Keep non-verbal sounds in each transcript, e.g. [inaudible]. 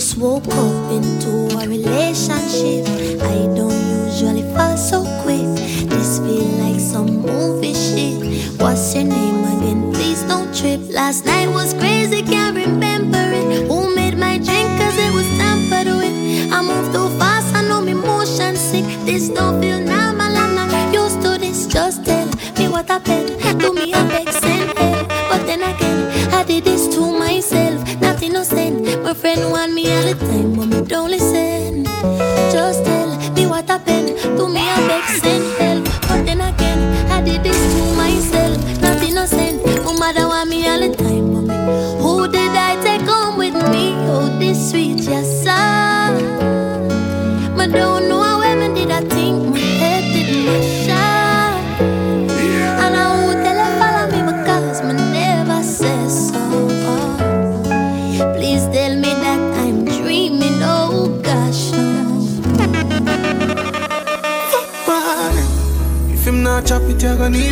Just woke up into a relationship. I don't usually fall so This don't feel normal, I'm not used to this. Just tell me what happened. Do me a big send But then again, I did this to myself. Not innocent. My friend want me all the time, but me don't listen. Just tell me what happened. Do me a big send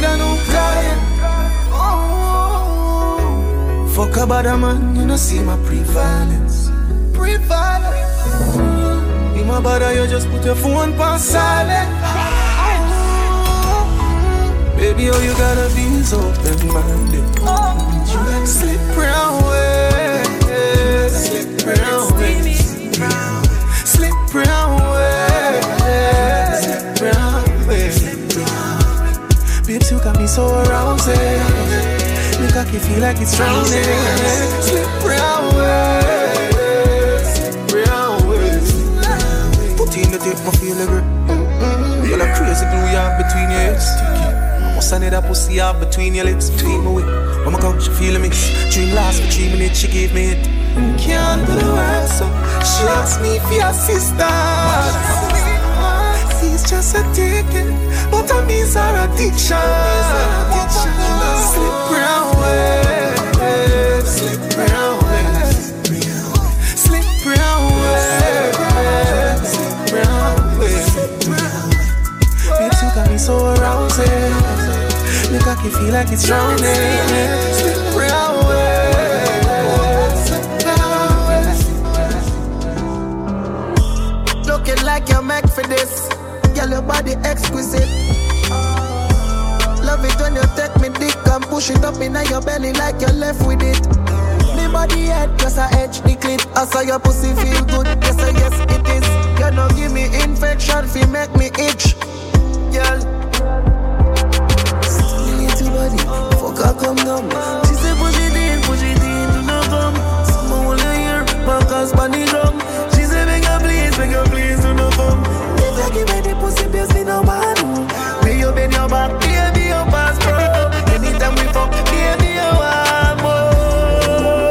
need new client. Oh, fuck a bad man, you know see my pre-violence. Pre-violence. In my bother, you just put your phone on silent. Baby, all you gotta be is open-minded. Like slip round way, slip round so aroused. Look like you feel like it's drowning. Slip round way, slip round way. Put in the tape, I feel like You're like crazy glue you have between your hips. Must I need that pussy out between your lips, between whip. When my couch, she feel a mix. Dream last for three minutes, she gave me it. Can't do the so she asked me for your sister. She's just a ticket, but I miss her addiction. Slip round way, slip round way, slip round way, slip round you got me so aroused. Look like you feel like it's drowning. Slip round way. Looking like you're meant for this. Girl, your body exquisite. Ah, love it when you take me dick and push it up in your belly like you're left with it. Me body head, just a edge the clit. I saw your pussy feel good. Yes, I yes it is. You know give me infection, fi make me itch. Girl, Little body, fuck her come down. She say push it in, push it in, do not come. Someone wanna hear, back us on the drum. She say beg her please, beg her please, do not come. I give the please me no man. May you bend your back, baby, your pass pro. Anytime we fuck, baby, you want more.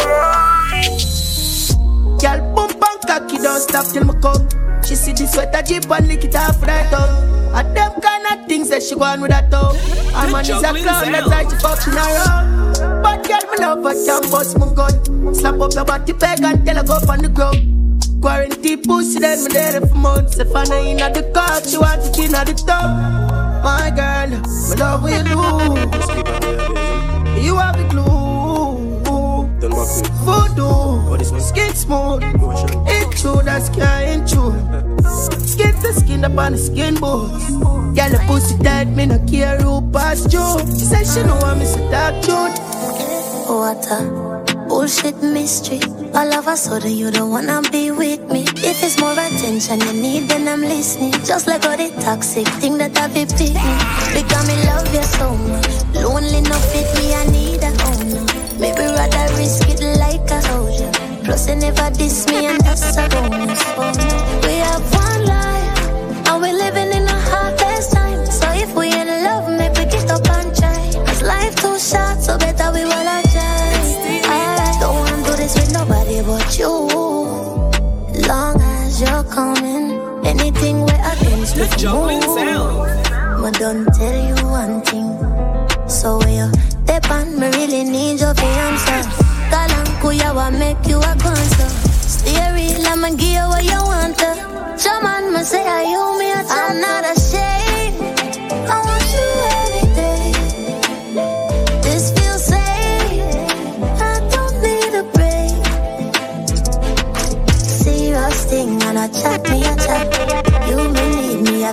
girl, bump and cocky, don't stop till me come. She see the sweater jeep and lick it off right out. And them kind of things that she on with that toe. I'm on is a clown, that's why she fucking around. But girl, me love her, can bust my gun. Slap up your body peg and tell her go up on the ground. Quarantine pussy, then me there for months. If I know in the car, she want it in the top. My girl, me love what you do. You have the glue. Voodoo, skin smooth. It's true, that's can't true. Skin to skin up on the skin bones. Girl, the pussy tight, me no care who pass you. She said she know I'm a dark truth. What a bullshit mystery. All of a sudden you don't wanna be with me. If it's more attention you need, then I'm listening. Just like all the toxic thing that I be pick me. Because me love you so much. Lonely enough fit me, I need a owner. Maybe rather risk it like a soldier. Plus you never diss me and that's a bonus. We have one life, But you Long as you're coming Anything where I things The juggling sound. But don't tell you one thing. So when you step on me really need your fiancé Kalankuya wa make you a concert Stay real, I'ma give you what you want uh. to me say I owe me a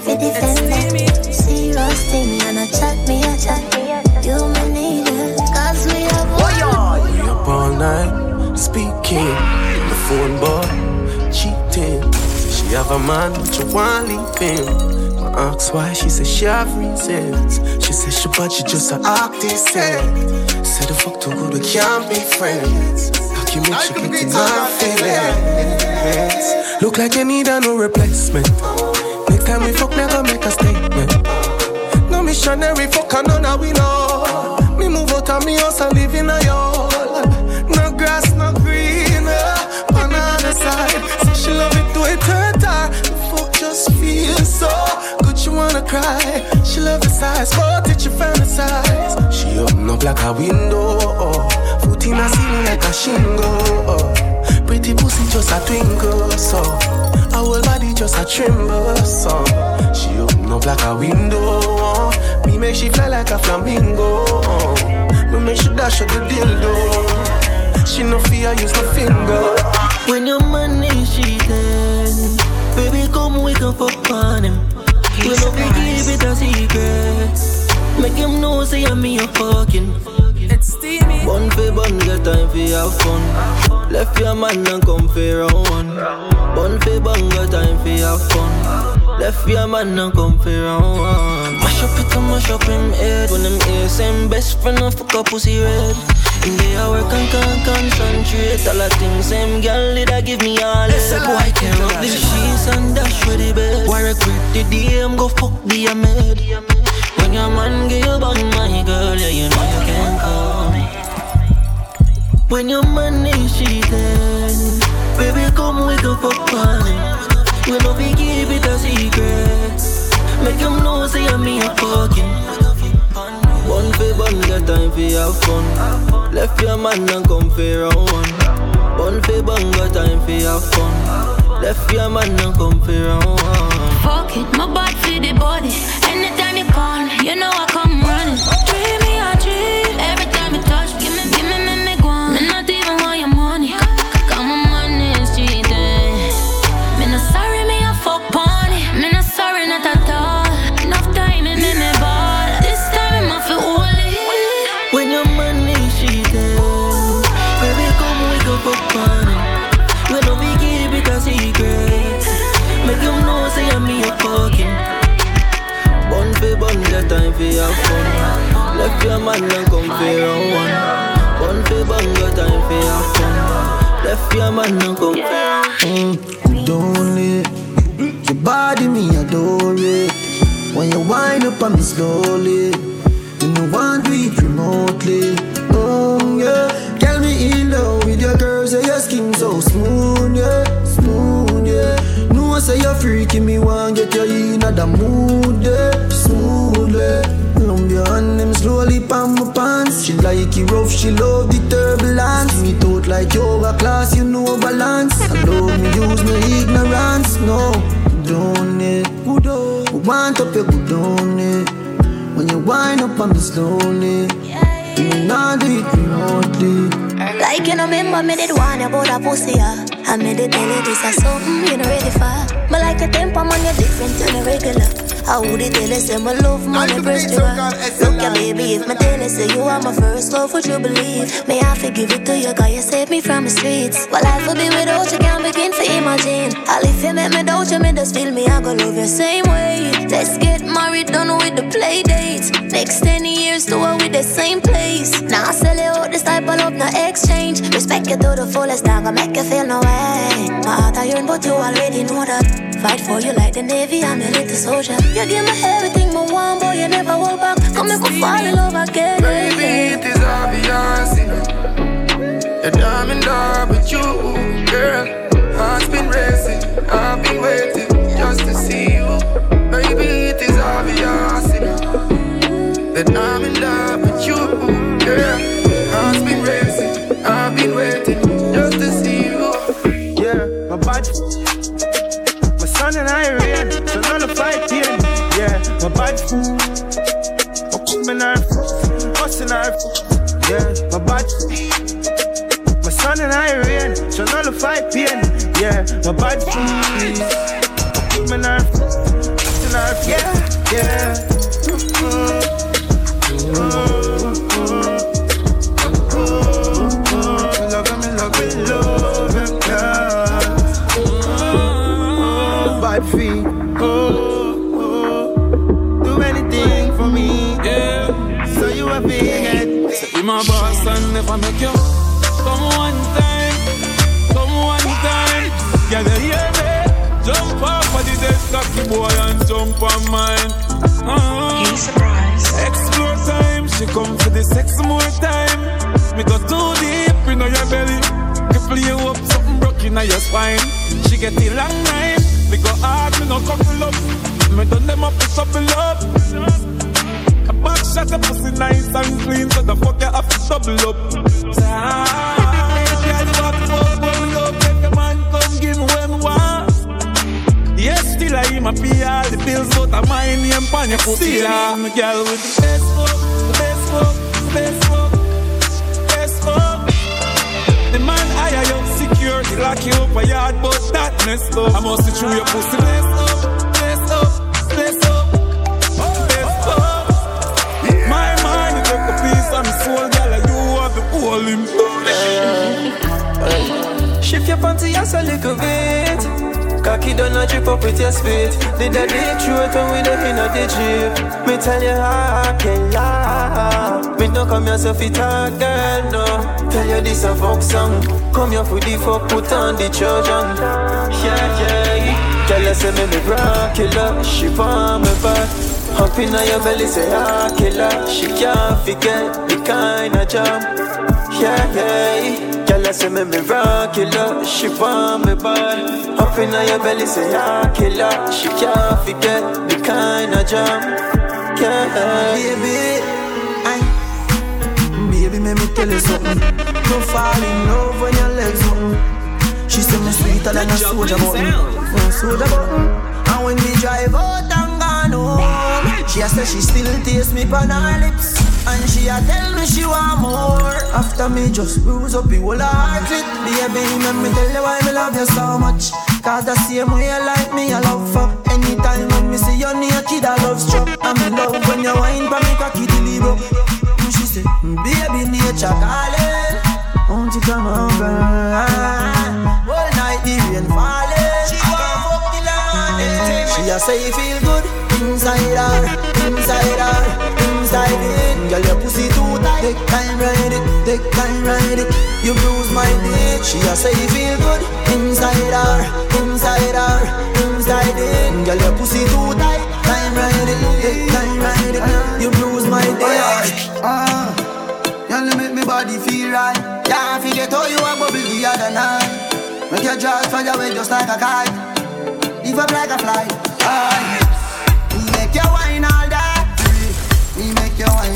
defend that. Serious thing, and I chat me, I chat. You me need it, cause we have one. We up all night, speaking. The phone boy, cheating. She have a man, but you want leave him. I ask why, she says she have reasons. She says she but she just a artist. Eh? Say the fuck too good, we can't be friends. How can you make she get in my feelings? Look like you need a new replacement. Time we fuck, never make a statement. No missionary fuck, and none of we know. Me move out of me house and live in a yard. No grass, no green, uh, on the other side. So she love it to it hurt her. The fuck just feels so good, she wanna cry. She love the size, but it she fantasize. She open up like a window, oh. foot in a ceiling like a shingle. Oh. Pretty pussy just a twinkle, so her whole body just a tremble, so she open up like a window. Oh. Me make she fly like a flamingo. Oh. Me make she dash out the dildo. She no fear use my finger. When your man is cheating, baby, come can fuck on him. We no be give it a secret. Make him know say I'm me a fucking. It's steamy. Bun for bun, get time for have fun. Left your man and come for round one. Bun for bun, time for have fun. Left your man and come for round one. Mash up it and mash up him head. When them ears same best friend and fuck up pussy red. In the hour can can concentrate All the things same girl did I give me all it Boy tear up the sheets and dash with the bed Why regret the I'm go fuck the maid When your man give you bun my girl Yeah you know you can come When your man is cheating Baby come we go fuck on it We no be keep it a secret Make him know say I'm me a fucking Bun for bun, get time for have fun. Left your man and come for round one. Bun for bun, got time for have fun. Left your man and come for round one. Fuck it, my bad for the body. Anytime you call, you know I come running. Treat me, I treat. Every time you touch, time for have fun. Left your man and come for round one. Bun for bun, get time for have fun. Left your man and come for round Mm, don't it? Your body me adore it. When you wind up on me slowly, you know want do it remotely. Oh yeah, tell me in love with your girls, say your skin so smooth, yeah, smooth, yeah. No say you're freaking me, want get you in the mood, yeah, smoothly. Your hand them slowly palm my pants. She like it rough, she love the turbulence. Me thought like yoga class, you know balance. I love me use my ignorance, no. Don't it, good oh. Want up your good on it. When you wind up on me slowly, you not do it remotely. Like you know, remember me did one about a pussy, yeah. I made it tell you this is something mm, you know ready for. But like a temper man, you're different than a regular. I would it tell you say my love money press you. Look ya baby, if me tell say you are my first love, would you believe? May I forgive it to you, cause you saved me from the streets. Well, life will be without you, can't begin to imagine. All if you make me doubt you, me just feel me, I go love you same way. Let's get married, done with the play dates. Next 10 years, do it with the same place. Now I sell you out this type of love, no exchange. Respect you to the fullest, I'm gonna make you feel no way. My heart I yearn, but you already know that. Fight for you like the Navy, I'm a little soldier. You give me everything, my one boy, you never hold back. Come make me fall in love again. Baby, it is obvious that I'm in love with you, girl. Heart's been racing, I've been waiting just to see you. Baby, it is obvious that I'm in love my bad. My woman are busting her. Yeah, my bad. My son and I rain, so fight pain. Yeah, my bad. My woman are busting her. a never make you come one time, come one time. You hear me? Jump off of the cocky boy and jump on mine. Uh-huh. Explore time, she come for the sex more time. Me go too deep in your belly. Cripple you up, something broke in your spine. She get the long knife. Me go hard, me no couple up. Me done them up, it's up love. A back shot, a pussy nice and clean, so the fuck you have to double up. Girl, to fuck, bubble up. Make a man come give when want. Yes, still I am a pay all the bills, but I my name on your pussy. Yeah, me girl with the best fuck, the best fuck, the best fuck, best fuck. The man hire you security, lock you up a yard, but that messed up. I must see through your pussy, messed up, just a little bit. Cocky done a drip up with your spit. Did a deep throat when we the in a the jeep. Me tell you how I can lie. Me no come here so fit talk, girl, no. Tell you this a fuck song. Come here for the fuck, put on the Trojan. Yeah, yeah. Tell you say me me rock killer. She want me back. Up in your belly say ah killer. She can't forget the kind of jam. Yeah, yeah. Girl, I say me me rock killer, she want me bad. Up in your belly, say yeah, killer. She can't forget the kind of jam. Yeah, baby, I, baby, let me tell you something. Don't fall in love when your legs open. She say me sweeter than a soldier button, a soldier button. And when we drive out and gone home, she a say she still taste me on her lips. And she a tell me she want more. After me just bruise up the whole heart it Baby, let me tell you why me love you so much. Cause the same way you like me, I love fuck Anytime when me see you near kid, I love struck I'm in love when you wine for me cocky broke And she say, mm, baby, nature calling. Won't you come over? All night the rain falling. She want fuck the morning. She a say feel good inside her, inside her, inside it Girl, your pussy too tight. Take time, ride it. Take time, ride it. You bruise my dick. She a say you feel good inside her, inside her, inside it. Girl, your pussy too tight. Time, ride it. Take time, ride it. You bruise my dick. Ah, uh, girl, make me body feel right. Yeah, I forget how you a bubble the other night. Make your jaws fly away just like a kite. Leave up like a fly. Ah, make your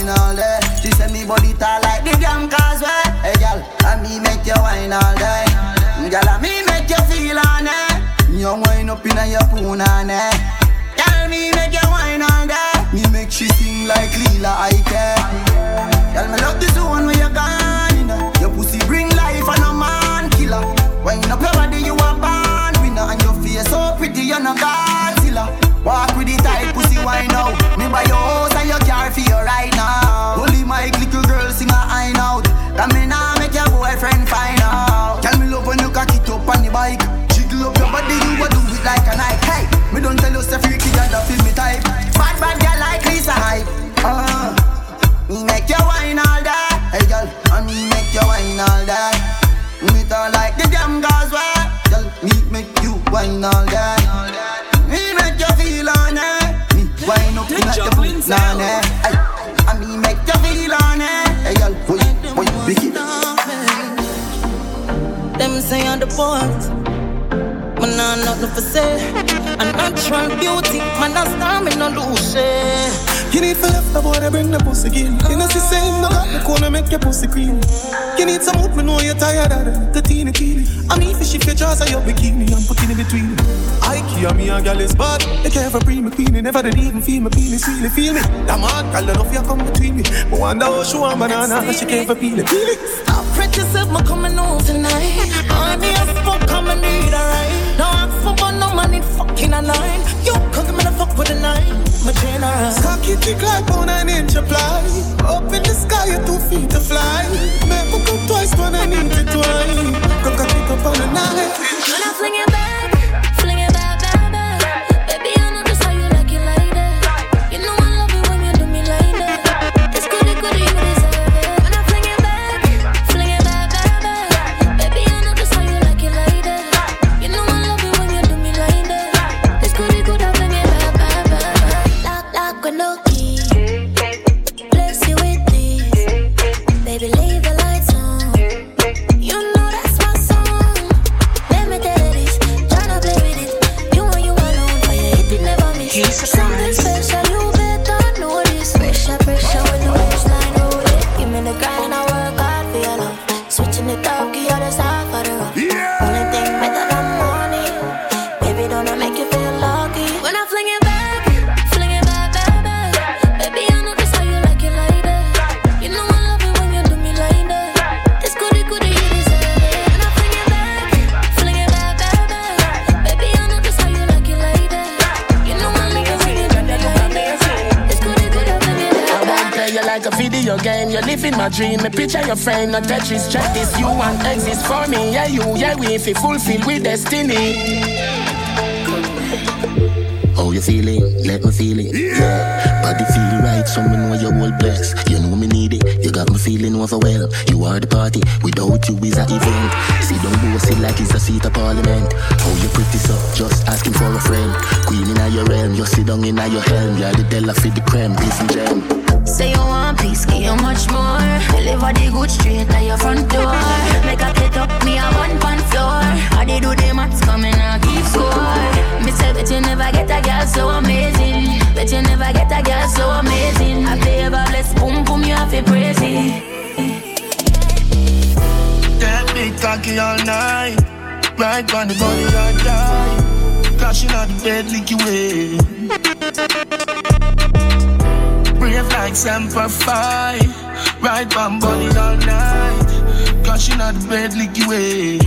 wine all day. She said me body tall like the damn causeway. Hey girl, and me make you wine all day. Girl, and me make you feel on it. You wine up in your punane. Girl, me make you wine all day. Me make she sing like Lila Iké. Girl, me love this one where you gone. Your pussy bring life and a man killer. Wine up your body, you a born winner, and your face so pretty, you're no Godzilla. Walk with the tight pussy wine now. Me buy your house and your car for you right now. Holy my little girl sing a high out. That me now make your boyfriend find out. Tell me love when you cock it up on the bike. Jiggle up your body, you a do it like a knife. Hey, me don't tell you say freaky and that feel me type. Bad bad girl like Lisa Hype. Uh, me make you wine all day. Hey girl, and me make you wine all day. Me talk like the damn girls where. Girl, me make you wine all day. On it. I me make you feel on it. Hey, girl, boy, boy, big Them say on the point. Man, I'm nothing for say. A natural beauty, man, time me no lose it. You need to left the boy to bring the pussy in. You know, she say, no got the corner, make your pussy clean. You need some hope, me know you're tired of it. The teeny teeny. I mean, if she fit jaws of your bikini, I'm putting in between. I care me and girl is bad. They care for pre me queenie, never did even feel me penis, really feel me. That man, girl, enough you come between me. But wonder how she want banana, she care for it. Stop pretty self, me coming home tonight. Honey, I fuck, come and need a right. No ask for no money, fucking a line. You come give me the fuck with a nine. My general. Cock it tick like on an inch of apply. Up in the sky, you're two feet to fly. Make me come twice when I need it twice. Cock it up on the night. When I fling it back, dream. Me picture your friend, not Tetris. Check this, you want exist for me. Yeah, you, yeah, we if you fulfill with destiny. How you feeling? Let me feel it. Yeah. Body feel right, so me know you're all blessed. You know me need it. You got me feeling overwhelmed. You are the party. Without you is a event. See don't go see like it's a seat of parliament. How you pretty so? Just asking for a friend. Queen in your realm, you sit down in your helm. You're the Della for the creme, this and gem. Say you want peace, give you much more. Deliver the good straight at your front door. Make a get up, me a one pan floor. How they do the maths coming and keep score. Me say that you never get a girl so amazing. Bet you never get a girl so amazing. I play ever bless, boom boom, you have to praise it. That big cocky all night. Right on the body, I die. Crashing on the bed, lick you brave like Semper Fi. Ride one body all night. Gushing out bed, lick you. Eh.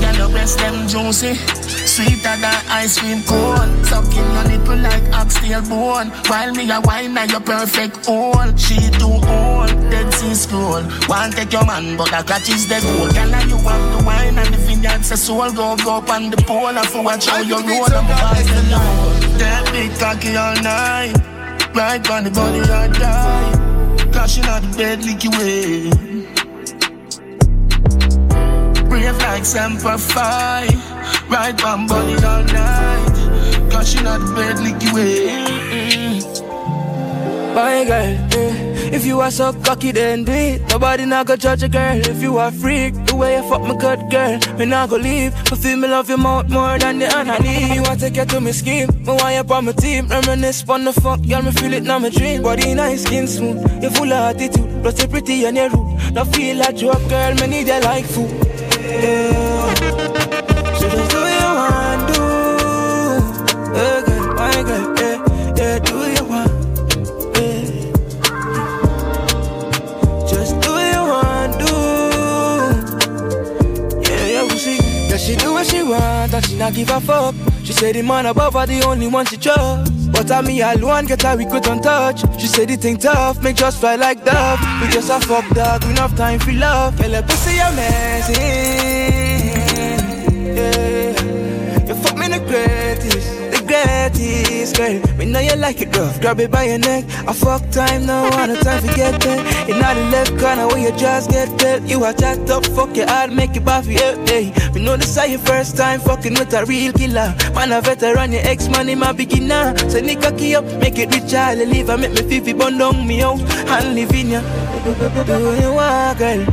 Got your breast them juicy. Sweeter than ice cream cone. Sucking your nipple like oxtail bone. While me a wine and your perfect hole. She too old, dead sea scroll. Want take your man, but the catch is the goal. Can I you want the wine and the vineyard's a soul? Go go up on the pole and for watch how you roll. I'm fast alone. That big cocky all night. Right on the body, I die. Crashing out the bed, lick way. Brave like Semper Fi. Right on body all night. Crashing out the bed, lick you away. My girl, eh. If you are so cocky, then do it. Nobody not go judge a girl. If you are freak, the way you fuck my good girl, me not go leave. But feel me love you mouth more than the honey. You want to get to me scheme. Me want you on my team. Reminisce on the fuck, girl, me feel it now my dream. Body nice, skin smooth. You full of attitude, plus you pretty and you rude. Now feel like joke, girl, me need you like food. Yeah. Not give a fuck. She said the man above her the only one she trust. But I me alone get her we could on touch. She said the thing tough, make just fly like dove. We just a fuck dog, we enough time for love. Girl, a pussy amazing. Yeah, you fuck me the greatest greatest, girl. Me know you like it rough. Grab it by your neck. I fuck time now, on the time to get there. In the left corner where you just get there. You are jacked up, fuck your heart, make it buff, yeah, hey. Me know this is your first time fucking with a real killer. Man, a veteran, your ex man, my beginner. So nigga key up, make it rich, I'll leave. I make me fifi bun down me out and live in ya. Do what you want, girl.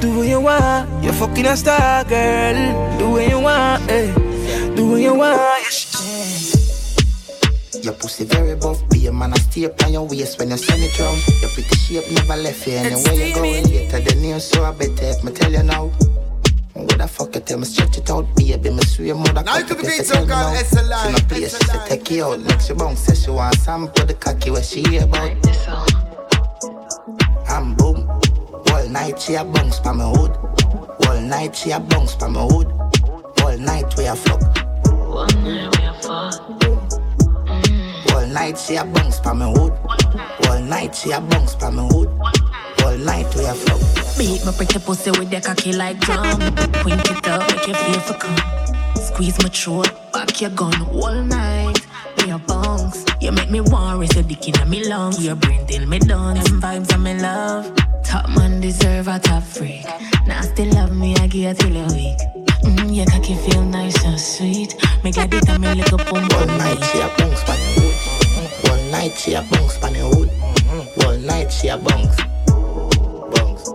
Do what you want. You're fucking a star, girl. Do what you want, hey. Do what you want. Yeah, your pussy very buff, be a man, I stay up on your waist. When you send it round. Your pretty shape never left you. Anywhere you going. Later the news, so I better if me tell you now. What the fuck you tell me? Stretch it out, baby, me swear mother Now you could be so called SLI She no place, she say take you out. Next she bounce, say she want some Put the cocky where she hear about. I'm boom. All night she a bounce pa me hood. All night she a bounce pa me hood. All night we a fuck. One night we a fuck. all night she a bounce pa me hood. All night she a bounce pa me hood. All night we a flow. Beat my pretty pussy with the cocky like drum. Point it up, make you feel for come. Squeeze my throat, back your gun all night. Me a bounce, you make me want raise your dick in me lungs. Your brain till me done. Them vibes I'm in love. Top man deserve a top freak. Nasty love me, I give till a week. Mm, your cocky feel nice and sweet. Make a determine like a pump. All night she a bounce me hood. Night she a bounce pa me hood. Mm, all night she a bounce. Bounce.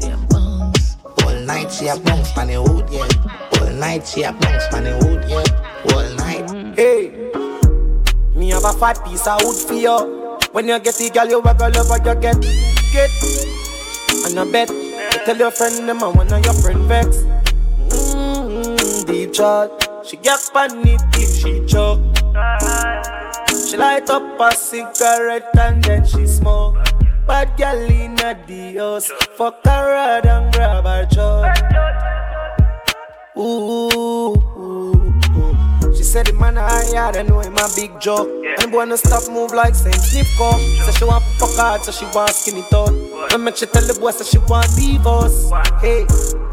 Yeah, bounce. All night she a bounce pan the wood, yeah. All night she a bounce pan the wood, yeah. All night. Hey, me have a fat piece of wood for you. When you get the girl, you work all over, you get, get. And I bet, you tell your friend them and one of your friend vex. Mm-hmm, deep shot. She get panic if she choke. She light up a cigarette and then she smoke. Bad gal in the house, fuck her rod and grab her jaw. Ooh, ooh, ooh. She said the man I had, I know him a big joke. And boy no stop move like Saint Snipco. Say she want fuck hard, so she want skinny tone. And make she tell the boy, so she want divorce. Hey,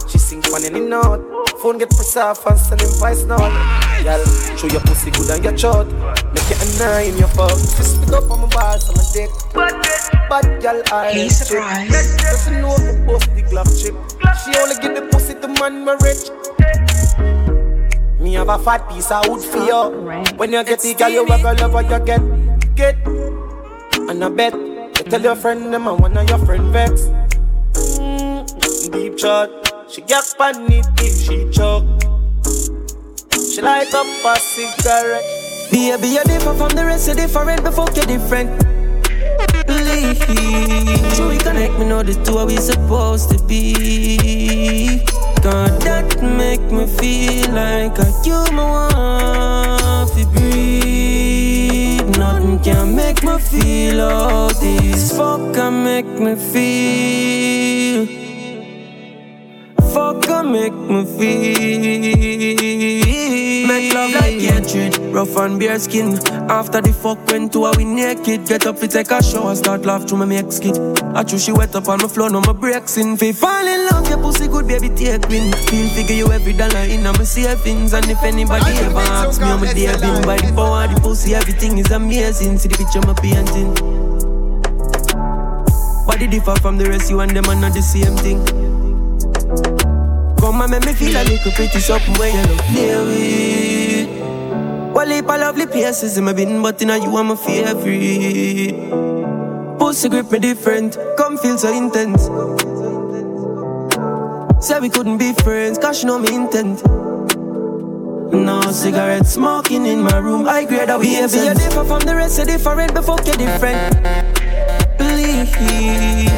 she sing funny in note. Phone get press off and send him voice note. Girl, show your pussy good and your short. Make it a nine in your fuck. Fist me up on my balls on my dick. Bad girl, I Hey, surprise. Doesn't know if I post the glove chip. She only give the pussy to man my rich. Me have a fat piece of wood for you. When you get the girl, you a love what you get. Get. And I bet you tell your friend them and one of your friend vex. Mm, deep shot. She get panic if she choke. She light up a cigarette. Baby, you're different from the rest, you're different before you're different. Should we connect? Me know the two are we supposed to be. God, that make me feel like a human want to breathe. Nothing can make me feel all this. Fuck can make me feel. Fuck can make me feel. Make love like hatred, rough and bare skin. After the fuck went to a we naked. Get up, we take a shower, start laugh through my make kid. I chew she wet up on my floor, no my breaks in. Fi fall in love, your pussy good, baby, take win. Feel figure you every dollar in my savings. And if anybody ever asks me, I'm a dear bin. By the power, the pussy, everything is amazing. See the picture I'm painting. Body differ from the rest, you and them are not the same thing. Come and make me feel like a little pretty something where you look play with. Well, heap of lovely places in my bin, but in a you are my favorite. Pussy grip me different, come feel so intense. Say we couldn't be friends, cause you know me intent. No cigarette smoking in my room, I grade that we Baby, you're different from the rest, you're different before you're different. Believe,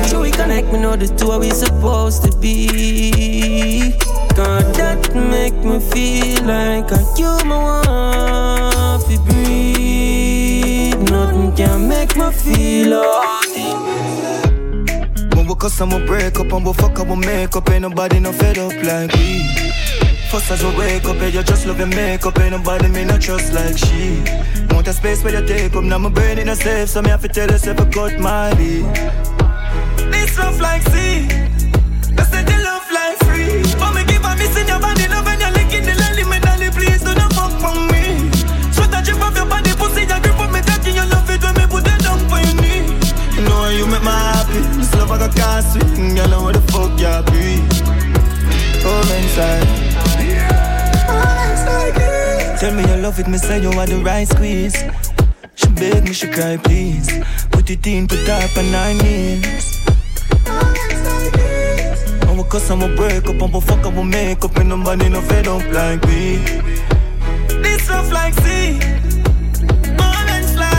should we connect? Me know the two are we supposed to be. God, that make me feel like a human want to breathe. Nothing can make me feel all When we we break up and we fuck and we make up. Ain't nobody no fed up like we. First as we wake up, yeah, you just love your makeup. Ain't nobody me no trust like she. Want a space where you take up Now my brain in a safe So me have to tell yourself I cut my lead. This rough like sea. Say the in your body Love when you're licking the lily Me dolly please do not fuck from me Sweat a drip off your body Pussy you grip up me cocky You love it when me put it down for your knee You know you make me happy This love I got can't swing Girl, know where the fuck you be Come inside Tell me you love it, me say you are the right squeeze. She beg me, she cry, please. Put it in, put up on nine knees. And cuss and we break up and we fuck and we make up and nobody no fed up like we. This rough like sea. Moments fly.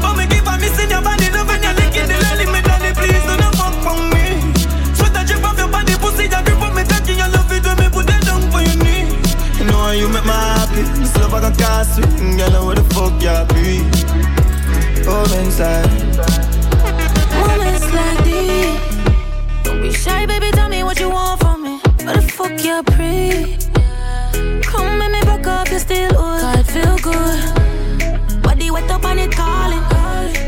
But me keep on missing your body, love when you're licking the lily, me daddy, please do not fuck from me. Sweat a drip off your body, pussy, you grip on me, cocky, you love it when me put it down for your knee. You know how you make me happy. This love I can't swing. Girl, know where the fuck you be. Come inside. Moments like these. Shy, baby. Tell me what you want from me. What the fuck you pre? Come make me back up, you still would. God feel good. Body wet up and it calling.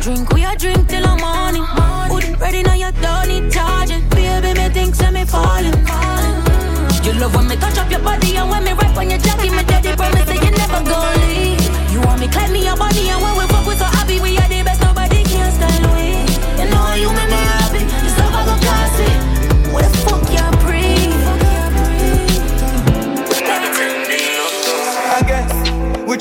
Drink, we a drink till the morning. Wood ready now, you don't need charging. Baby, me think say me falling. You love when me touch up your body and when me rap on your jacket, my daddy promise that you never gon' leave.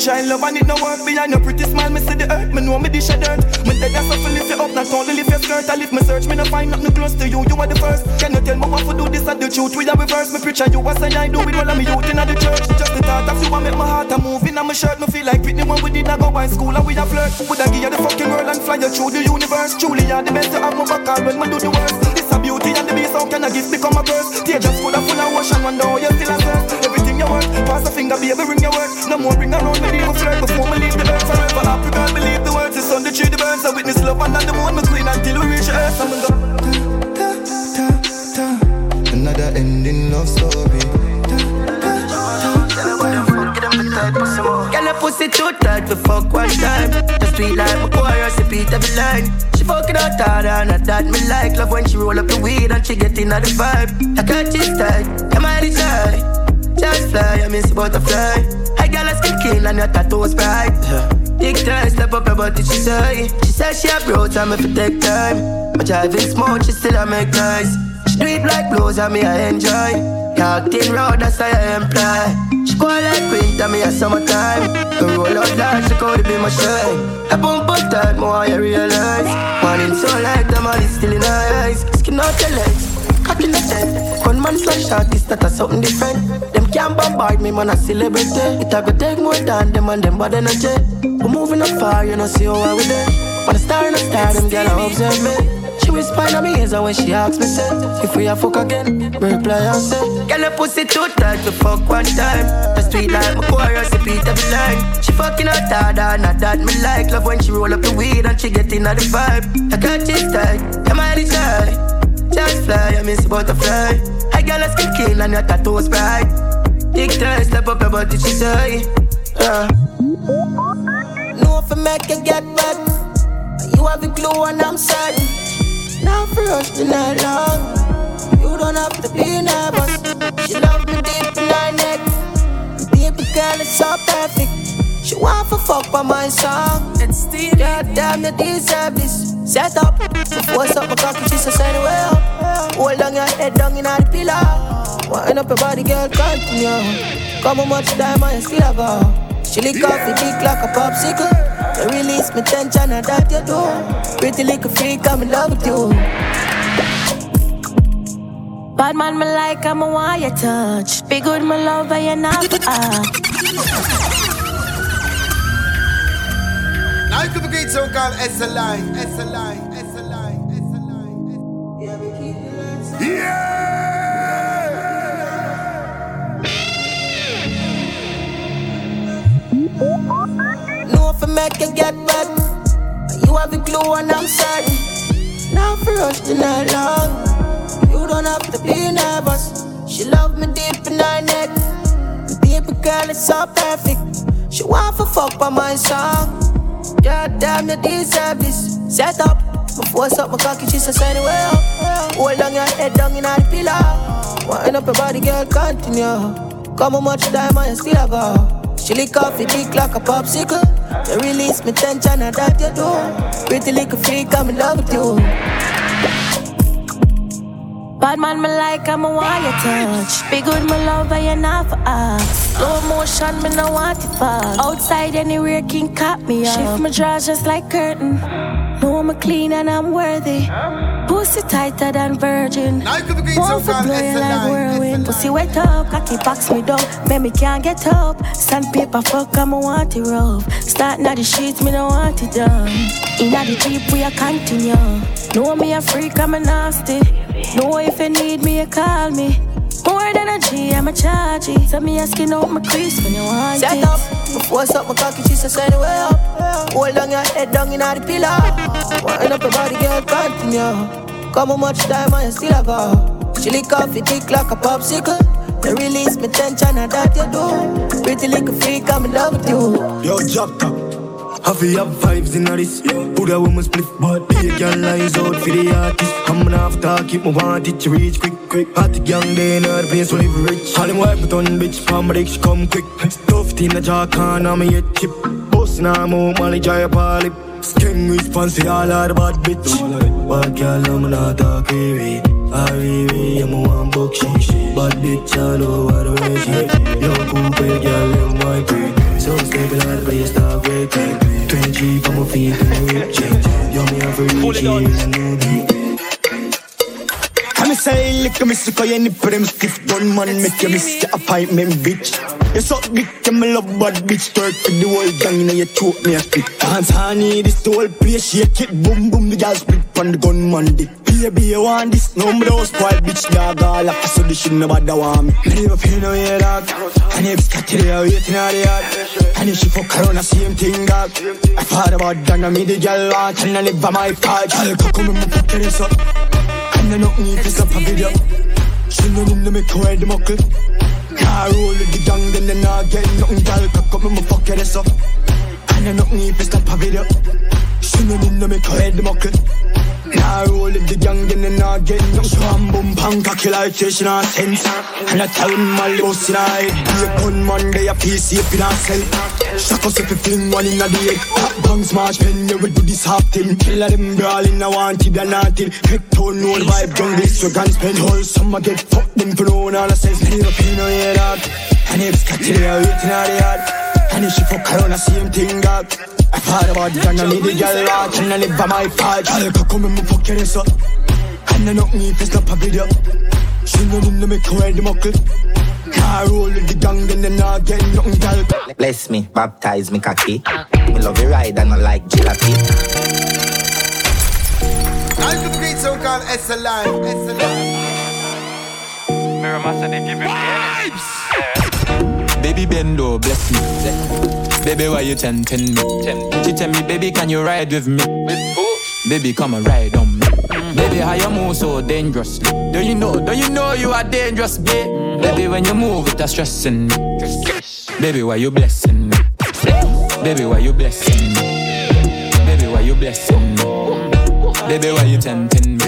I I love and it no work behind your pretty smile. Me see the earth, me know me dish a dirt. Me dead, that's something lift you up. Not only lift your skirt, I lift my search. Me no find nothing close to you. You are the first. Can you tell me what to do? This and the truth. We are reverse. Me preacher, you what say I do with all of me youth in the church. Just the thought of you, I make my heart a move in my shirt. Me feel like Whitney when we did not go by school and we a flirt. Would I give you the fucking world and fly you through the universe? Truly, you're the best to have my back when we do the worst. This a beauty and the beast. How can a gift become a curse? Tear just full of full of ocean. Wonder how you still a surf. Finger, baby, ring your work. No more ring around me, leave a flirt before me leave the earth forever. Happy girl, believe the words. It's on the tree, the birds. I witness love and the moon, my queen until we reach the earth. I'm go. Another ending love story. Girl, a pussy too tight for fuck one time. The street like my chorus, repeat every line. She fucking out hard and that me like. Love when she roll up the weed and she get in the vibe. I got this tight, am I the? Just fly, I miss butterfly. Hey, girl, I skin clean and your tattoos bright. Big time, step up your body, she say. She says she have road time if it take time. But driving smooth, she still a make noise. She do it like blues and me I enjoy. Talk thin road, that's how I employ. She go like winter, me a summertime. The roll out loud, she could be my shine. I bump up tight, more I realize. Morning so like the is still in her eyes. Skin out your legs, cock in the head. Gunman slash shot, this that a something different. Can't bombard me, man, a celebrity. It a go take more than them and them bad energy. We moving up far, you know, see how I with it. When I star in a star, them girl observe me. She whisper in my ears and when she asks me, say, if we a fuck again, me reply and say, Girl, your pussy too tight to fuck one time. The street like my chorus, repeat every line. She fucking out harder, not that me like. Love when she roll up the weed and she get in the vibe. I got this tight, am I the shy? Just fly, I miss butterfly. Girl, let's get clean and your tattoos bright. Big time, step up your body, she say. Yeah. No, I make you get back, you have the glue and I'm certain. Now for us to not long. You don't have to be nervous. She love me deep in her neck. Baby girl, it's so perfect. She want for fuck by my song. It's still God damn, you deserve this. Set up. What's up, my cocky? She says anyway up. Hold on your head down in the pillow. Wind up your body, girl, continue. Come on, much time I still have her. She lick off your dick like a popsicle. You release my tension and that you do. Pretty little freak, I'm in love with you. Bad man, me like, I'm a you touch. Be good, my love, and you're not for you could be great so called SLI, SLI, SLI, SLI. Yeah! No, if I make you get back, you have the glue and I'm certain. Now for us to not long. You don't have to be nervous. She love me deep in her neck. Baby girl, it's so perfect. She want for fuck by my song. God damn, you deserve this. Set up. Before up my cocky, she says anyway up. Hold on your head down in the pillow. Wind up your body, girl, continue. Come on, much time I still have go. She lick like a popsicle. You release me tension and that you do. Pretty little freak, I'm in love with you. Bad man, me like, I'm a you touch. Be good, my love, and you're not for us. Slow motion, me no want it fast. Outside, anywhere, king cop me up. Shift my drawers just like curtain. Know I'm clean and I'm worthy. Pussy tighter than virgin. Now you could be great Want so for called blowing like whirlwind. Pussy wet up, cocky box me down. Make me can't get up. Sandpaper fuck, I'm a want it rough. Starting at the sheets, me no want it done. In the jeep, we a continue. Know me a freak, I'm a nasty. Know if you need me, you call me. More than a G, I'm a charge it. So me asking out my crease when you want Set it. up. Before up my cocky, she says anyway up. Hold on your head down in the pillow. Wind up your body, girl, continue. Come on, much time I still have go. She lick off your dick like a popsicle. You release me tension and that you do. Pretty little freak, I'm in love with you. Yo, drop top. Have you have vibes in this? Put a woman split, but be a girl lies out for the artist. I'm gonna have to keep my want it to reach quick, quick. Hot young day in the place live rich. All them wipe it on bitch, palm my she come quick. Stuffed in the jar, can't on me yet chip. Boss now, more money, dry up all lip. Skin with fancy, all out bad bitch. Bad girl, I'm not a creepy. I'm one book she she Bad bitch, I know what the way she Yo, coupe, girl, I'm my queen So stable, I'll play a star, great 20 pa' mo Come say, look, I'm sick of any prim, stiff gun man, make you miss a pipe, man, bitch. You suck dick, you me love bad bitch, twerk for the whole gang, know you choke me a spit. Dance honey, this the whole place, shake it, boom boom, the gal split from the gunman dick. Baby, you want this, no me don't spoil bitch, dog, all up, so this shit nobody want me. Me never pay no yeah, dog, and if it's got to the waiting out the and if she fuck around, the same thing, dog. I thought about that, now me the gal want, and I live by my part, gal, come and me fuck this up. And I don't need to stop a video. She no need to make her the muckle. Car roll with the gang, then they not get nothing, gal, cock up, me fuck this up. And I don't need to stop a video. She no need to make her head the muckle. Now roll with the gang, then they not get no Swam boom bang, cocky like fish in a sense And I tell my boss in a head Be a gunman, they a piece safe in a cell Shock us if you fling one in a day Hot bang smash pen, yeah we do this half thing Kill them brawling, I wanted and wanted Head tone, no vibe, jungle, so can spend Whole summer get fucked, them for no one all sense Me never pay no head out And if it's got to the waiting out the yard And if she fuck around, the same thing, dog I thought about it and I need the girl rock And I live by my fight Girl, come and me fuck your ass up And I not need to stop a video She no need to make her wear muckle Car roll with the gang, then they get nothing, girl Bless me, baptize me cocky Me love you ride and I like jalopy I'll do great so called SLI SLI Mirror Master, they give me vibes. Baby Bendo, bless me. Baby, why you tempting me? She tell me, baby, can you ride with me? Baby, come and ride on me. Baby, how you move so dangerously? Don't you know? don't you know you are dangerous, babe? Baby, when you move, it's stressing me. Baby, why you blessing me? Baby, why you blessing me? Baby, why you blessing me? Baby, why you tempting me?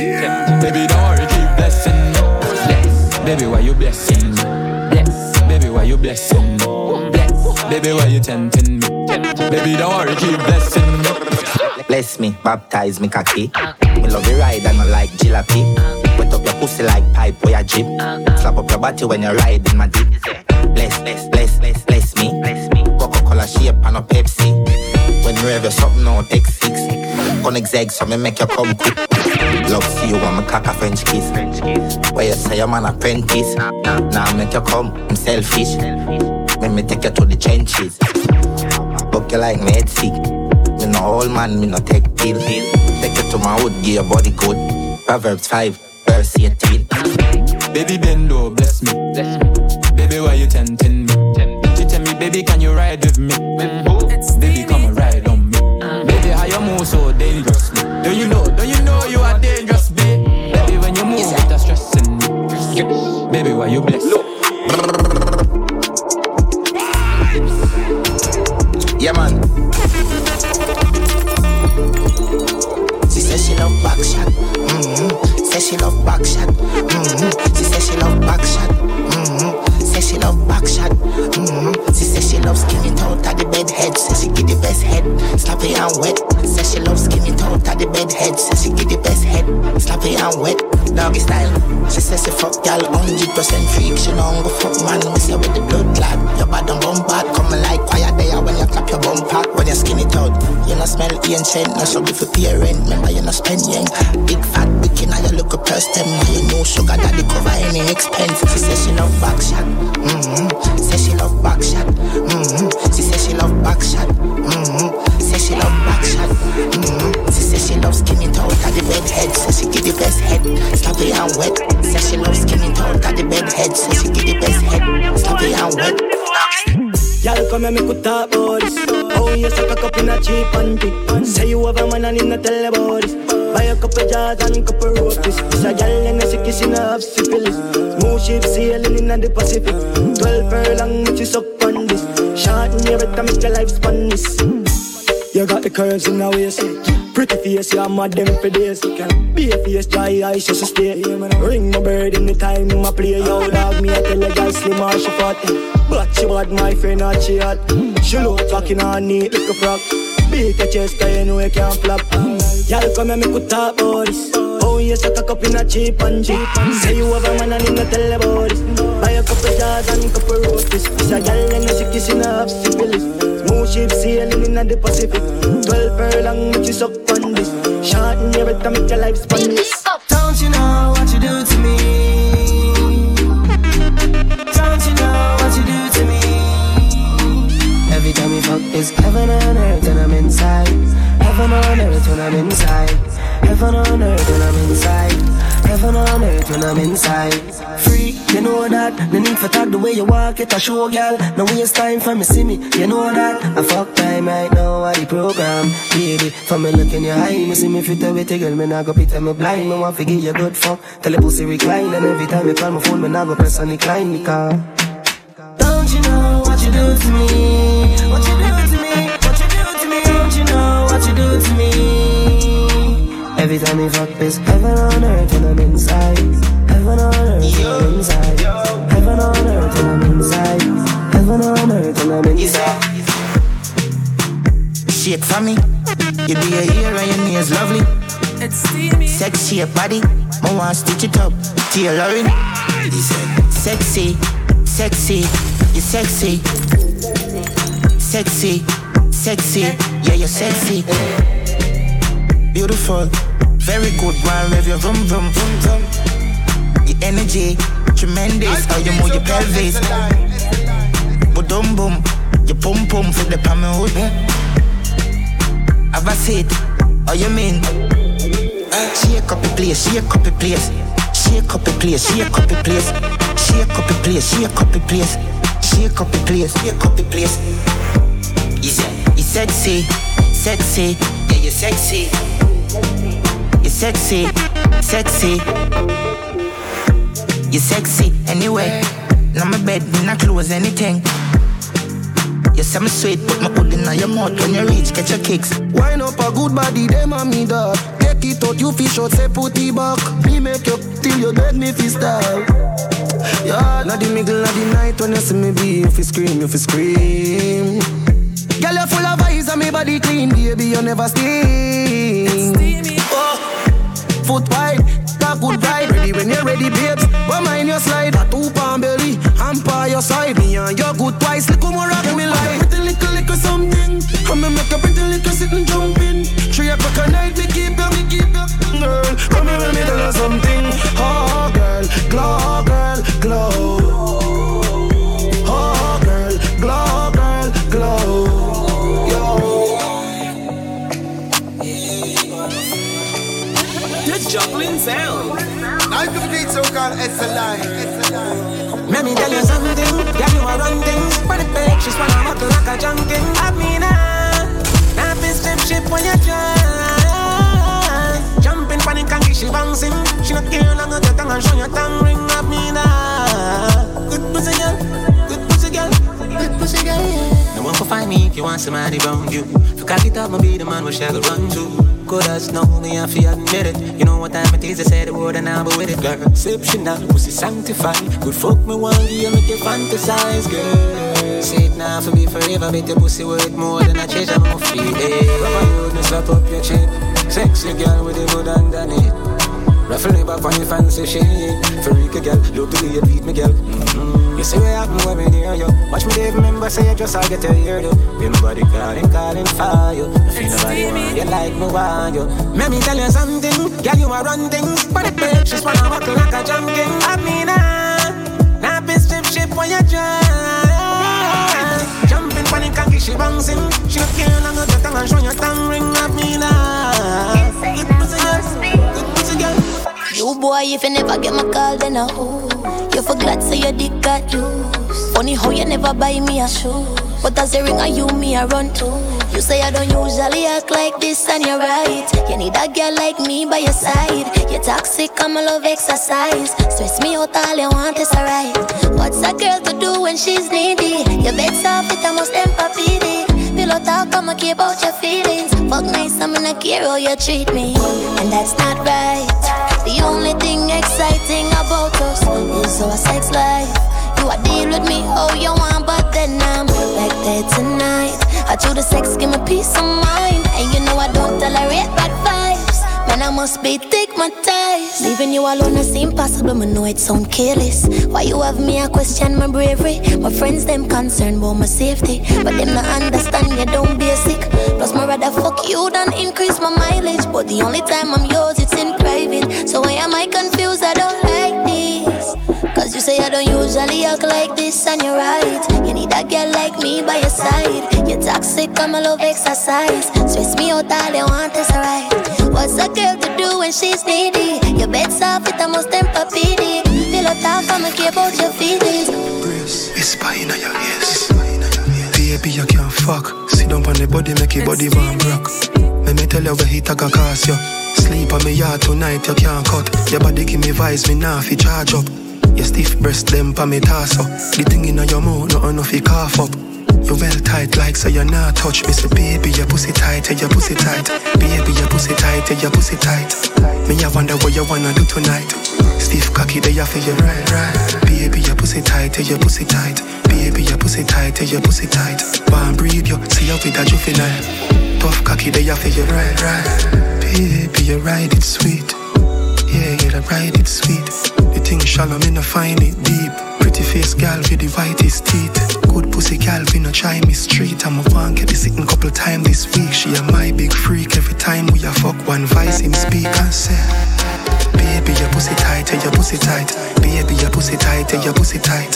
Baby, don't worry, keep blessing me. Baby, why you blessing me? Baby, why you blessing me? Baby, why you tempting me? Baby, don't worry, keep blessing me. Bless me, baptize me cocky Me love you ride and I like jalopy Wet up your pussy like pipe or your jeep. Slap up your body when you ride in my deep Bless, bless, bless, bless, bless me. Bless me. Coca-Cola shape and a Pepsi. When you have your something out X6 Gonna exeg so me make you come quick. Love see you want me cock a French kiss. Where you say I'm an apprentice? Now make you come, I'm selfish. Let me take you to the trenches. Book you like me head sick Me no old man, me no take pill Take you to my hood, give your body good Proverbs 5, verse 18 Baby Bendo, bless me. Baby, why you tempting me? She tell me, baby, can you ride with me? Baby, come and ride on me. Baby, how you move so dangerous? Don't you know? don't you know you are dangerous, babe? Baby, when you move, it's stressing me. Baby, why you bless? Yeah, she love back shot. Mm-hmm. She says she love back shot. Mm-hmm. Says she love back shot. Mm-hmm. She says she loves skinny out of the bed head. Says she get the best head. Sloppy and wet. Says she loves skinny out of the bed head. Says she get the best head. Sloppy and wet. Doggy style. She says she fuck y'all 100% freak. She don't go fuck man. Me say with the blood clot. Your bad and bum bad. Pack. When skinny out. You no smell ancient. No struggle for pay. Remember you no spend yang. Big fat wicked. Now you look a purse them. You know sugar daddy cover any expense. She says she love back shot. Mm-hmm. Says she love back shot. Mm-hmm. She says she love back shot. Mm-hmm. Says she love back shot. Mm-hmm. She says she loves skinny out of the bed head. Says she give the best head. Sloppy and wet. Says she loves skinny out of the bed head. Says she give the best head. Sloppy and wet. Y'all come and make talk about this. Oh, you suck a cup in a cheap panty. Say you have a man and tell about this. Buy a couple jars and couple rotis. It's a gal and a sick kissing have syphilis. Smooth ship sailing in the Pacific. Twelve furlong, which is up on this. Short in your time, make your life span this. You got the curves in the waist. Pretty face, yeah, mad them for days. Be a face, dry eyes, just to stay. Ring my bird in the time, my play. Yo, dog, me, I tell a guy, slim or she fat. But she bad, my friend, not she hot. She look talking on neat like a frog. Beat your chest, you know you can't flop. Y'all come and make we talk about this. Oh, you suck a cup in a cheap and cheap. Say you have a man and him not tell about this. Buy a couple jars and couple rotis. It's a gal and a sick kissing half syphilis. Smooth New ship sailing in the Pacific. Twelve furlong, make you suck on this. Short and every time make your life spun this. Don't you know what you do to me? Don't you know what you do to me? Every time we fuck, it's heaven on earth and I'm inside. Heaven on earth when I'm inside. Heaven on earth when I'm inside. Heaven on earth when I'm inside. Free, you know that. No need for talk the way you walk, it a show, girl. No waste time for me, see me, you know that. I fuck time right now, the program. Baby, for me look in your eye, me see me fit with a girl, me nah go pit me blind. Me want to give you good fuck. Tell the pussy recline, and every time you call my phone, me nah go press on decline, car. Don't you know what you do to me? What you do to me? What you do to me? Don't you know what you do to me? Every time we fuck is heaven on earth when I'm inside. Heaven on earth when I'm inside. Heaven on earth when I'm inside. Heaven on earth when I'm inside. Shake for me. You be a hero and your nails lovely. It's. Sexy your body. I want stitch it up. Tailoring. Sexy, sexy, you're sexy. Sexy, sexy, yeah, you're sexy. Beautiful. Very good, one rev your vroom vroom vroom vroom. Your energy, tremendous. How you move your pelvis. Boom boom, your pum pum for the palm hood. Have a seat, how you mean? Shake up the place, shake up the place. Shake up the place, shake up the place. Shake up the place, shake up the place. Shake up the place, shake up the place. You you sexy, sexy, yeah, you're sexy. You're sexy, sexy. You're sexy anyway. Now my bed, me not close anything. You say me sweet, put my hood in your mouth when you reach, get your kicks. Wine up a good body, them and me dog. Take it out, you fish out, say put it back. Me make you till you dead, me fi style. Yeah, not the middle of the night when you see me be, you fi scream, you scream. Girl, you full of eyes and me body clean, baby, you never sting. Oh, foot wide, talk good ride. Ready when you're ready, babes. But mind your slide, a two pound belly, by your side. Me and your good twice, look more rock me like. Called SLI. Let me tell you something, girl, you are run things For the peg, she's wanna buckle like a junkin I mean, ah, now this strip ship when you try Jumping, panic, and she bouncing. She not care long as your tongue and show your tongue ring. I mean, ah, good pussy girl, good pussy girl Good pussy girl, yeah No one can find me if you want somebody around you. If you cock it up, I'll be the man where she will run to Good as know me, I feel admit it. You know what time it is, I say the word and I'll be with it. Girl, exceptional, pussy sanctified. Good fuck me one day, make you fantasize, girl. Say it now for me forever, make your pussy worth more than a treasure, more feel it Rubber road, me slap up your chin Sexy girl with the good underneath Ruffle back on your fancy shit Freaky girl, look the way you beat me, girl. Mm-hmm. You see what happen when me near you. Watch me, Dave, remember, say you just I get to hear you. Feel nobody calling, calling for you. I feel nobody want you like me want you. Let me tell you something. Girl, you are run things But the bitch, she's wanna buckle like a junkin. I mean, ah Now be strip ship when you try Jumping, panic, and she bouncing. She not care long as your tongue and show your tongue ring. I mean, ah Good pussy, girl Good pussy, girl You boy, if you never get my call, then I who? You glad say your dick got used. Funny how you never buy me a shoe. But as a ring on you, me I run to. You say I don't usually act like this, and you're right. You need a girl like me by your side. You're toxic, I'm a love exercise. Stress me out, all you want is a right. What's a girl to do when she's needy? You vex off it, I must empathy. Pillow talk, I'ma keep out your feelings. Fuck nice, I'm gonna care how you treat me. And that's not right. The only exciting about us is our sex life. You a deal with me, oh you want, but then I'm back there tonight. I do the sex, give me peace of mind, and you know I don't tolerate bad vibes. I must be thick, my ties. Leaving you alone is impossible, I know it sound careless. Why you have me, I question my bravery. My friends, them concerned about my safety. But them not understand you don't basic. Plus, my rather fuck you than increase my mileage. But the only time I'm yours, it's in private. So why am I confused? I don't like this. Cause you say I don't usually act like this, and you're right. You need a girl like me by your side. You're toxic, I'm a love exercise. Stress me out, all want is right. What's a girl to do when she's needy? Your bed's soft, it almost tempur-pedic. Pillow talk, I'ma care about your feelings. Whisper in your ears. Baby, you can't fuck. Sit down on the body, make your body warm rock. Let me tell you where he take a cast you. Sleep on me yard tonight, you can't cut. Your body give me vibes, me now fi charge up. Your stiff breast, them pa me torso. The thing in your mouth, nothing of it cough up. You well tight like so you're not touch me. Say baby your pussy tight your pussy tight. Baby your pussy tight your pussy tight. Me I wonder what you wanna do tonight. Stiff cocky they you feel you. Right right. Baby your pussy tight your pussy tight. Baby your pussy tight your pussy tight. One breathe you see you with a juvenile tough cocky they you feel you. Right right. Baby you ride it sweet. Yeah yeah the ride it sweet. The thing shallow me no find it deep pretty face gal with the whitest teeth Good pussy gal, we no try me street. I'm a van, get the sitting couple time this week. She a my big freak. Every time we a fuck, one voice him speak and say, Baby, your pussy tight, your pussy tight. Baby, your pussy tight, your pussy tight.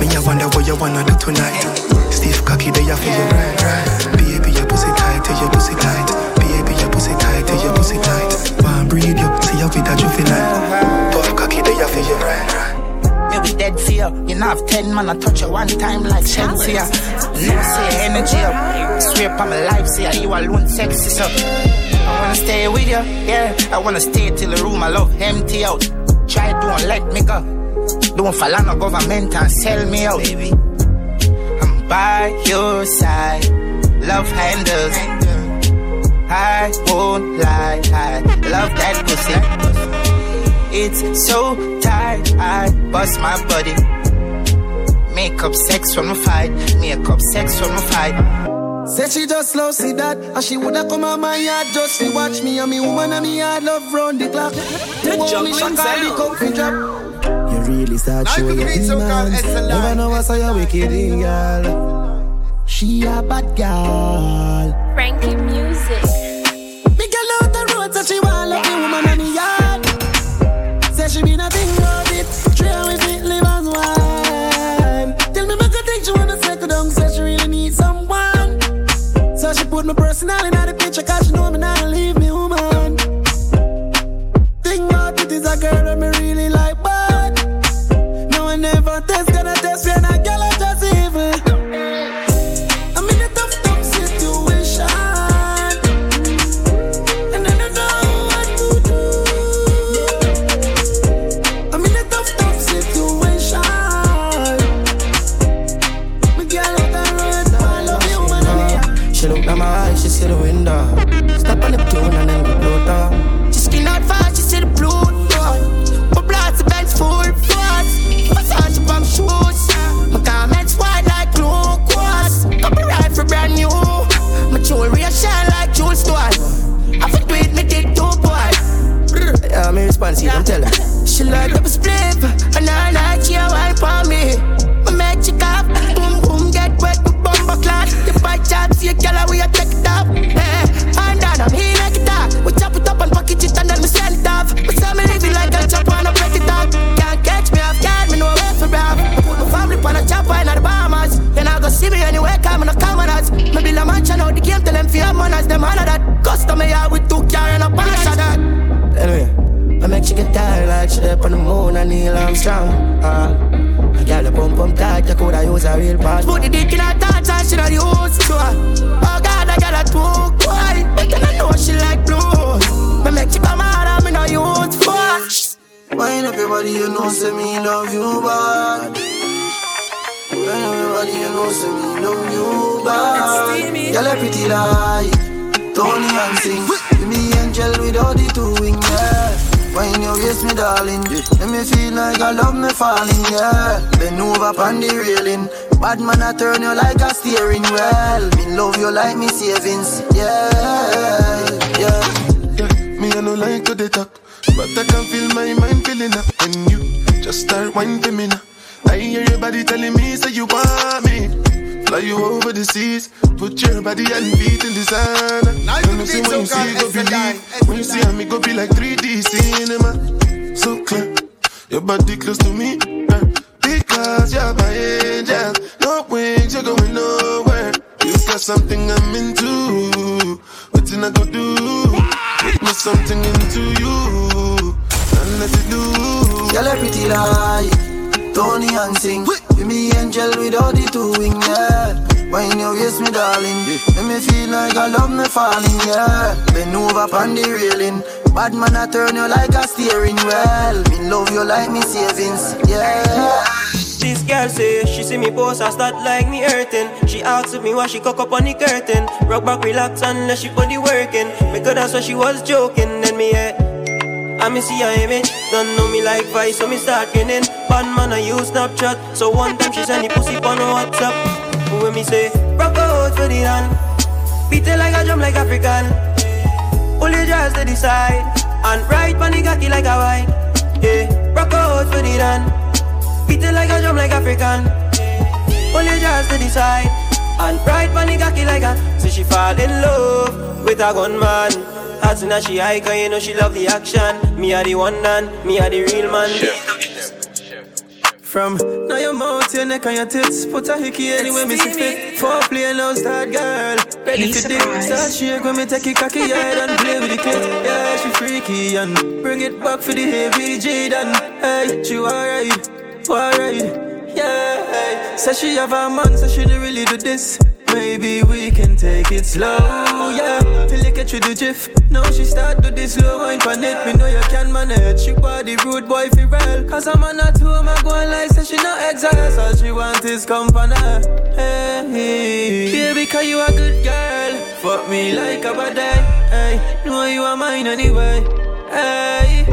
Me I wonder what you wanna do tonight. Stiff cocky, they feel you right, right. Baby, your pussy tight, your pussy tight. Baby, your pussy tight, your pussy tight. One breathe you, see you with a juvenile. Tough cocky, they feel you right, right. Dead for you. Know have ten man, I touch you one time like Shenseea. No say energy up. Swear upon my life, say you alone sexy so. I wanna stay with you, yeah. I wanna stay till the room I love empty out. Try don't let me go. Don't fall on the government and sell me out. Baby. I'm by your side. Love handles. I won't lie. I love that pussy. It's so tight, I bust my body. Make up sex from the fight, make up sex from the fight. Said she just love see that And she woulda come on my yard just to watch me And me woman and me yard love round the clock The juggling me sound. comfy drop You really start showing your demons Never know what's a wicked girl She a bad girl Frankie Music. On the moon and Neil Armstrong. Uh, a girl a pump pump tight, you coulda use a real part. Put the dick in her thoughts and she not used to her. Oh God, I got a too quiet, but I know she like blues. Me make she come out and me no use for. Wind up your body, you know, say me love you bad. Wind up your body, you know, say me love you bad. Girl, a pretty like Tony. Give me angel without the two wing, yeah. When you waist me, darling, let me feel like I love me falling, yeah. Bend over on the railing. Bad man, I turn you like a steering wheel. Me love you like me savings, yeah, yeah. yeah. Me and no like to they talk, but I can feel my mind feeling up when you just start winding me now. I hear your body telling me say you want me. Fly you over the seas, put your body and feet in the sand. Now you see when you see go believe, when you see me go be like 3D cinema. So clear, your body close to me, because you're my angel. No wings, you're going nowhere. You got something I'm into. What I go do? Put me something into you. And let it do. Girl, a pretty like Tony and sing. Be me angel with all the two wing, yeah. When you waist me, darling. Make me feel like I love me falling, yeah. Bend over on the railing. Bad man, I turn you like a steering wheel. Me love you like me savings, yeah. This girl say she see me post, I start like me hurting. She asks me why she cock up on the curtain. Rock back, relax, and let she body working. Because that's why she was joking. Then me, yeah. I me see her image, don't know me like vice, so me start grinning. Bad man, I use Snapchat, so one time she send the pussy on WhatsApp. When me say, rock out for the hand, beat it like a drum like African. Pull your dress to the side, and ride on the cocky like a wine. Yeah, rock out for the hand, beat it like a drum like African. Pull your dress to the side, and ride on the cocky like a. So she fall in love with a gunman. As soon as she hike, you know she love the action. Me are the one man, me are the real man. From now your mouth, your neck and your tits Put a hickey anywhere me see fit. Four play now start girl. Ready to dip Start shake when me take it cocky head And play with the clit. Yeah, she freaky and Bring it back for the heavy G then Hey, she alright, alright. Yeah, hey. Say she have a man, so she don't really do this Maybe we can take it slow, yeah. Till you catch with the jiff. Now she start to this slow wine for it. Me know you can manage. She body rude boy fi real. Cause I'm on a tour, my going like say she no exile. All she want is company. Hey, hey. baby, cause you a good girl. Fuck me like a bad day. Hey, know you are mine anyway. Hey,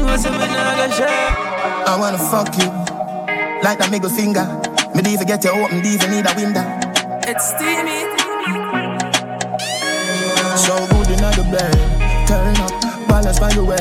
know some me not gonna share. I wanna fuck you like a middle finger. Me even get you open, even need a window. It's steamy. So good in the bed. Turn up, balance by the way.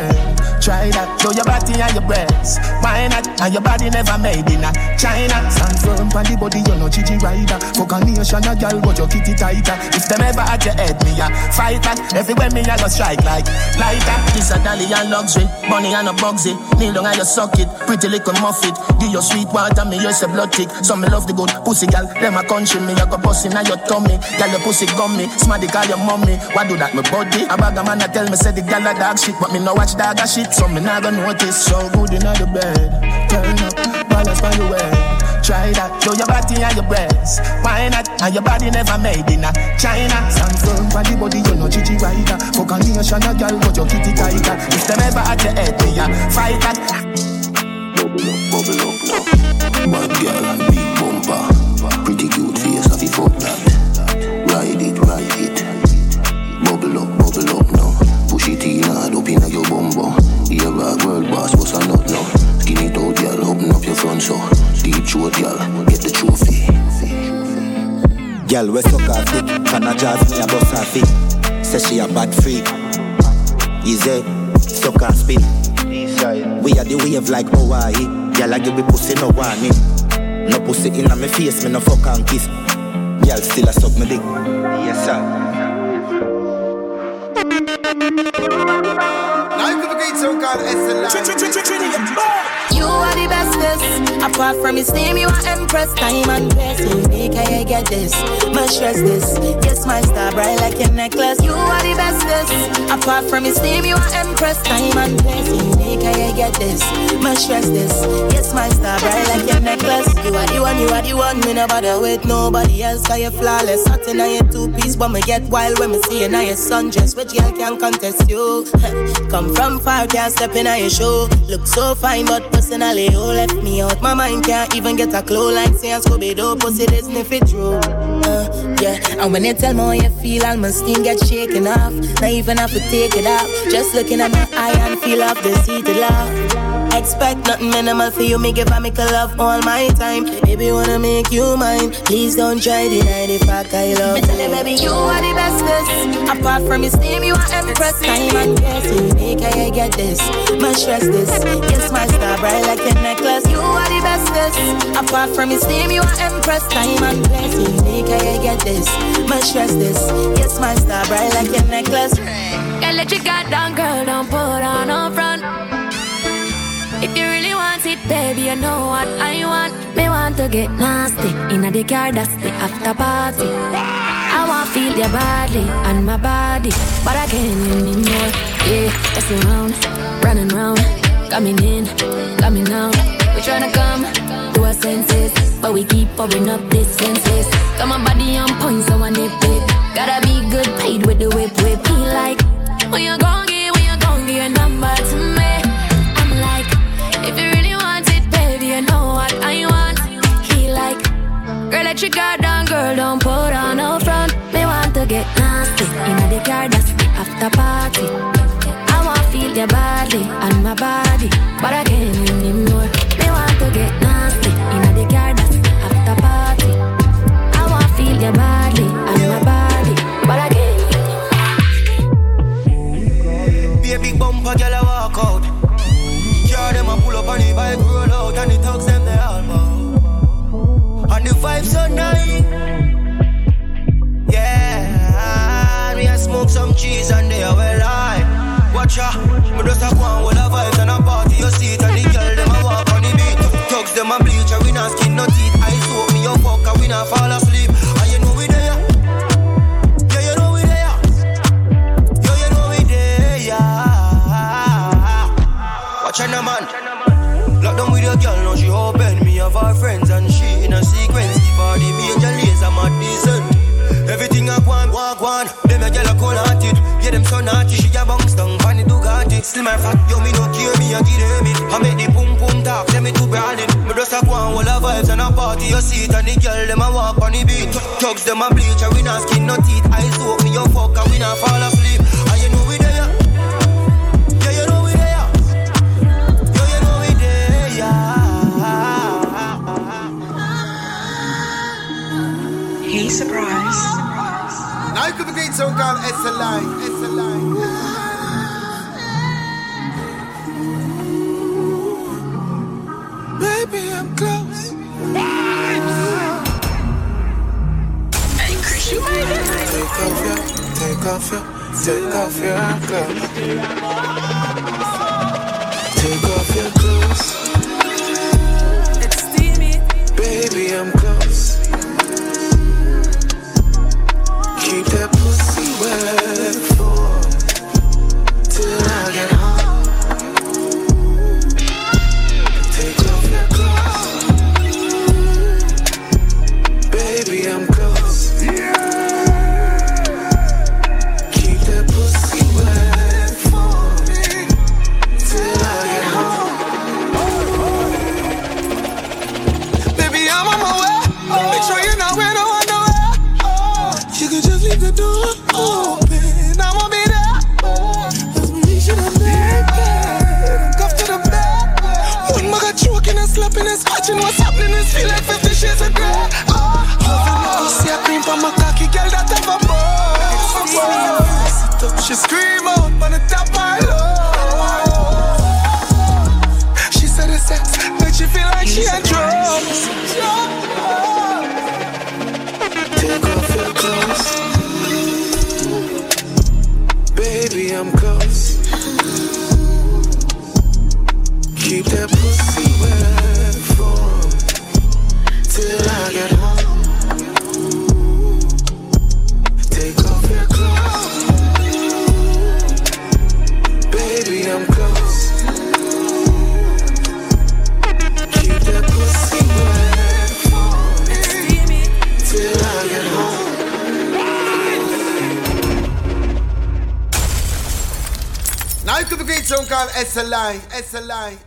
Try that, show your body and your breasts. Why not? And your body never made in a China. Stand firm on the body, you know Gigi rider. Fuck a nation, a girl, but your kitty tighter. If them ever at your head, me a fight back. Everywhere me a go strike like lighter. This a dolly and luxury, money and a bugsy. Kneel down and you suck it, pretty little muffet. Give your sweet water, me use a blood tick. Some me love the good pussy, girl. Them a country, me a go bust in your tummy. Girl, your pussy gummy, smarty call your mommy. Why do that, my body? A bag of man a tell me say the girl a dog shit, but me no watch dog a shit so me not gonna notice. So good in the bed, turn up, balance by the way. Try that, show your body and your breasts. Why not? And your body never made in a China. Stand firm for the body, you know Gigi rider. Fuck a nation, a girl, but your kitty tighter. If them ever at your head, me a fight that. Bubble up, bubble up now. Bad girl, big bumper. Pretty cute face, have you fuck that. Front so. Deep throat, girl, get the trophy. Girl, we suck her thick, can I jazz me a bust her feet? Say she a bad freak. Easy, suck her spin. We are the wave like Hawaii. Girl, I give me pussy no warning. No pussy inna me face, me no fuck and kiss. Girl, still a suck me dick. Yes, sir. You are the bestest. Apart from his name, you are empress. Time and place. Unique, I get this. Much stress this. Yes, my star bright like a necklace. You are the bestest. Apart from his name, you are empress. Time and place. Unique, I get this. Much stress this. Yes, my star bright like a necklace. You are the one, you are the one. Me no bother with nobody else. Cause you flawless. Hot in your two piece, but me get wild when me see you now your sundress. Which girl can contest you? [laughs] Come from far, can't step in your show. Look so fine, but personally, you left me out. My mind can't even get a clue like say and Scooby Doo. Pussy this sniff it true. Uh, yeah, and when you tell me how you feel, all my steam get shaken off. Not even have to take it off. Just looking at my eye and feel off the seated love. I expect nothing minimal for you. Me give a make a love all my time. Baby, wanna make you mine. Please don't try deny the fact I love. Me tell you, baby, you are the bestest. Apart from your steam, you are empress. Time and guess you make I get this. My stress this. Yes, my star bright like a necklace. You are the bestest. Apart from your steam, you are empress. Time and guess you make I get this. My stress this. Yes, my star bright like a necklace. Girl, let you got down, girl. Don't put on no front it, baby, you know what I want. Me want to get nasty in the car, that's the after party. I want to feel your body and my body, but I can't anymore. Yeah, that's around, running round, coming in, coming out. We tryna come to our senses, but we keep pouring up this senses. Got my body on point, so I nip it. Gotta be good, paid with the whip, whip. He like, when you gon' get, when you gon' get your number to me. I'm like, if you Girl, let your guard down, girl, don't put on no front. Me want to get nasty. Inna the car, that's after party. I want to feel your body on my body, but I can't anymore. line.